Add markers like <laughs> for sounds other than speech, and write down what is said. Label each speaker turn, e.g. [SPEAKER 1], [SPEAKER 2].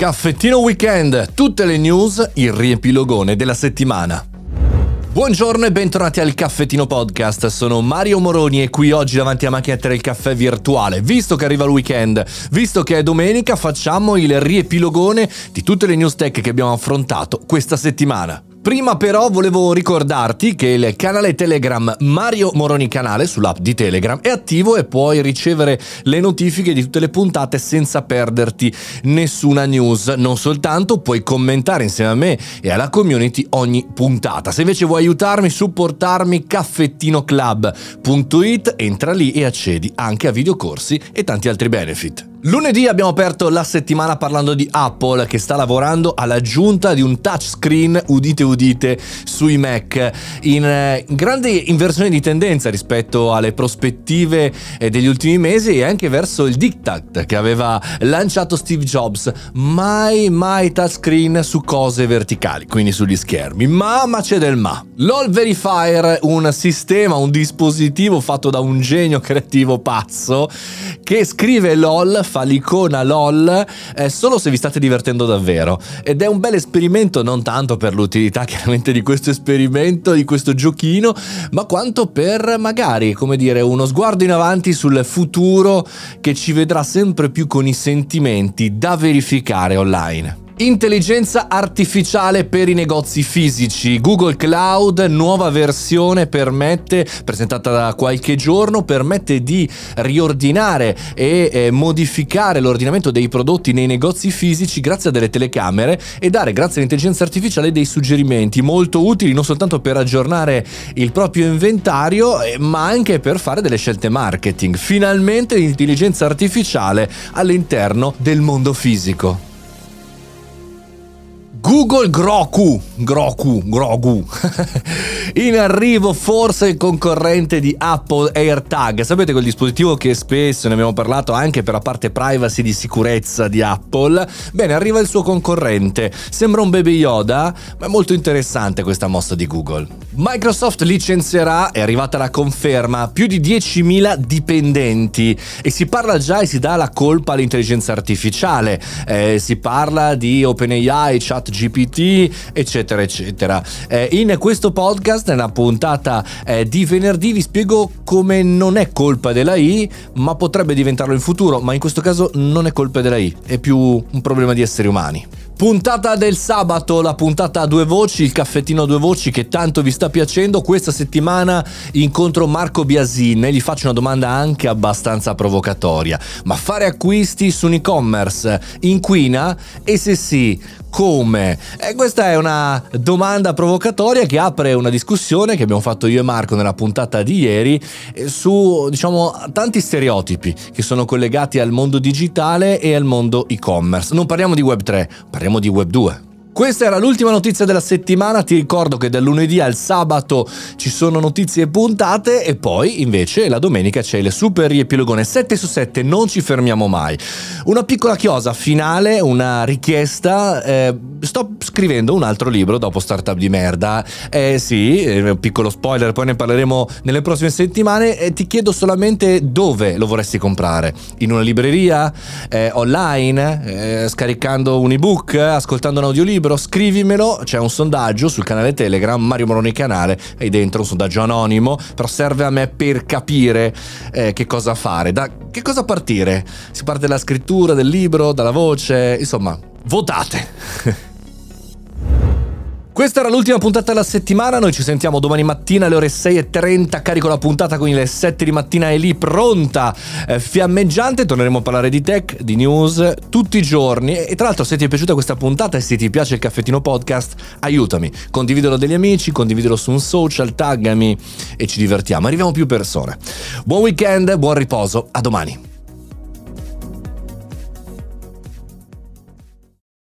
[SPEAKER 1] Caffettino Weekend, tutte le news, il riepilogone della settimana. Buongiorno e bentornati al Caffettino Podcast, sono Mario Moroni e qui oggi davanti a macchietta il caffè virtuale. Visto che arriva il weekend, visto che è domenica, facciamo il riepilogone di tutte le news tech che abbiamo affrontato questa settimana. Prima però volevo ricordarti che il canale Telegram Mario Moroni Canale sull'app di Telegram è attivo e puoi ricevere le notifiche di tutte le puntate senza perderti nessuna news. Non soltanto puoi commentare insieme a me e alla community ogni puntata. Se invece vuoi aiutarmi, supportarmi, caffettinoclub.it, entra lì e accedi anche a videocorsi e tanti altri benefit. Lunedì abbiamo aperto la settimana parlando di Apple che sta lavorando all'aggiunta di un touchscreen, udite udite, sui Mac, in eh, grande inversione di tendenza rispetto alle prospettive eh, degli ultimi mesi e anche verso il diktat che aveva lanciato Steve Jobs. Mai, mai touchscreen su cose verticali, quindi sugli schermi. Ma, ma c'è del ma. LOL Verifier, un sistema, un dispositivo fatto da un genio creativo pazzo che scrive LOL fa l'icona LOL eh, solo se vi state divertendo davvero. Ed è un bel esperimento, non tanto per l'utilità <laughs> chiaramente di questo esperimento, di questo giochino, ma quanto per magari, come dire, uno sguardo in avanti sul futuro che ci vedrà sempre più con i sentimenti da verificare online. Intelligenza artificiale per i negozi fisici. Google Cloud, nuova versione, permette, presentata da qualche giorno, permette di riordinare e eh, modificare l'ordinamento dei prodotti nei negozi fisici grazie a delle telecamere e dare, grazie all'intelligenza artificiale, dei suggerimenti molto utili non soltanto per aggiornare il proprio inventario, eh, ma anche per fare delle scelte marketing. Finalmente l'intelligenza artificiale all'interno del mondo fisico. Google Groku, Groku, Grogu. <laughs> In arrivo forse il concorrente di Apple AirTag. Sapete quel dispositivo che spesso ne abbiamo parlato anche per la parte privacy di sicurezza di Apple? Bene, arriva il suo concorrente. Sembra un baby Yoda, ma è molto interessante questa mossa di Google. Microsoft licenzierà, è arrivata la conferma, più di 10.000 dipendenti e si parla già e si dà la colpa all'intelligenza artificiale. Eh, si parla di OpenAI, chat GPT, eccetera, eccetera. Eh, in questo podcast, nella puntata eh, di venerdì, vi spiego come non è colpa della I, ma potrebbe diventarlo in futuro, ma in questo caso non è colpa della I, è più un problema di esseri umani. Puntata del sabato, la puntata a due voci, il caffettino a due voci che tanto vi sta piacendo. Questa settimana incontro Marco Biasin e gli faccio una domanda anche abbastanza provocatoria. Ma fare acquisti su un e-commerce inquina? E se sì, come? E questa è una domanda provocatoria che apre una discussione che abbiamo fatto io e Marco nella puntata di ieri eh, su, diciamo, tanti stereotipi che sono collegati al mondo digitale e al mondo e-commerce. Non parliamo di Web 3, parliamo di Web 2. Questa era l'ultima notizia della settimana, ti ricordo che dal lunedì al sabato ci sono notizie puntate e poi invece la domenica c'è il super riepilogone 7 su 7, non ci fermiamo mai. Una piccola chiosa finale, una richiesta, eh, sto scrivendo un altro libro dopo Startup di merda, eh sì, un piccolo spoiler, poi ne parleremo nelle prossime settimane. E ti chiedo solamente dove lo vorresti comprare, in una libreria, eh, online, eh, scaricando un ebook, ascoltando un audiolibro libro, scrivimelo, c'è un sondaggio sul canale Telegram, Mario Moroni canale, hai dentro un sondaggio anonimo, però serve a me per capire eh, che cosa fare, da che cosa partire. Si parte dalla scrittura del libro, dalla voce, insomma, votate. <laughs> Questa era l'ultima puntata della settimana, noi ci sentiamo domani mattina alle ore 6.30, carico la puntata, quindi alle 7 di mattina è lì pronta, eh, fiammeggiante, torneremo a parlare di tech, di news, tutti i giorni. E tra l'altro se ti è piaciuta questa puntata e se ti piace il caffettino podcast, aiutami, condividilo degli amici, condividilo su un social, taggami e ci divertiamo, arriviamo più persone. Buon weekend, buon riposo, a domani.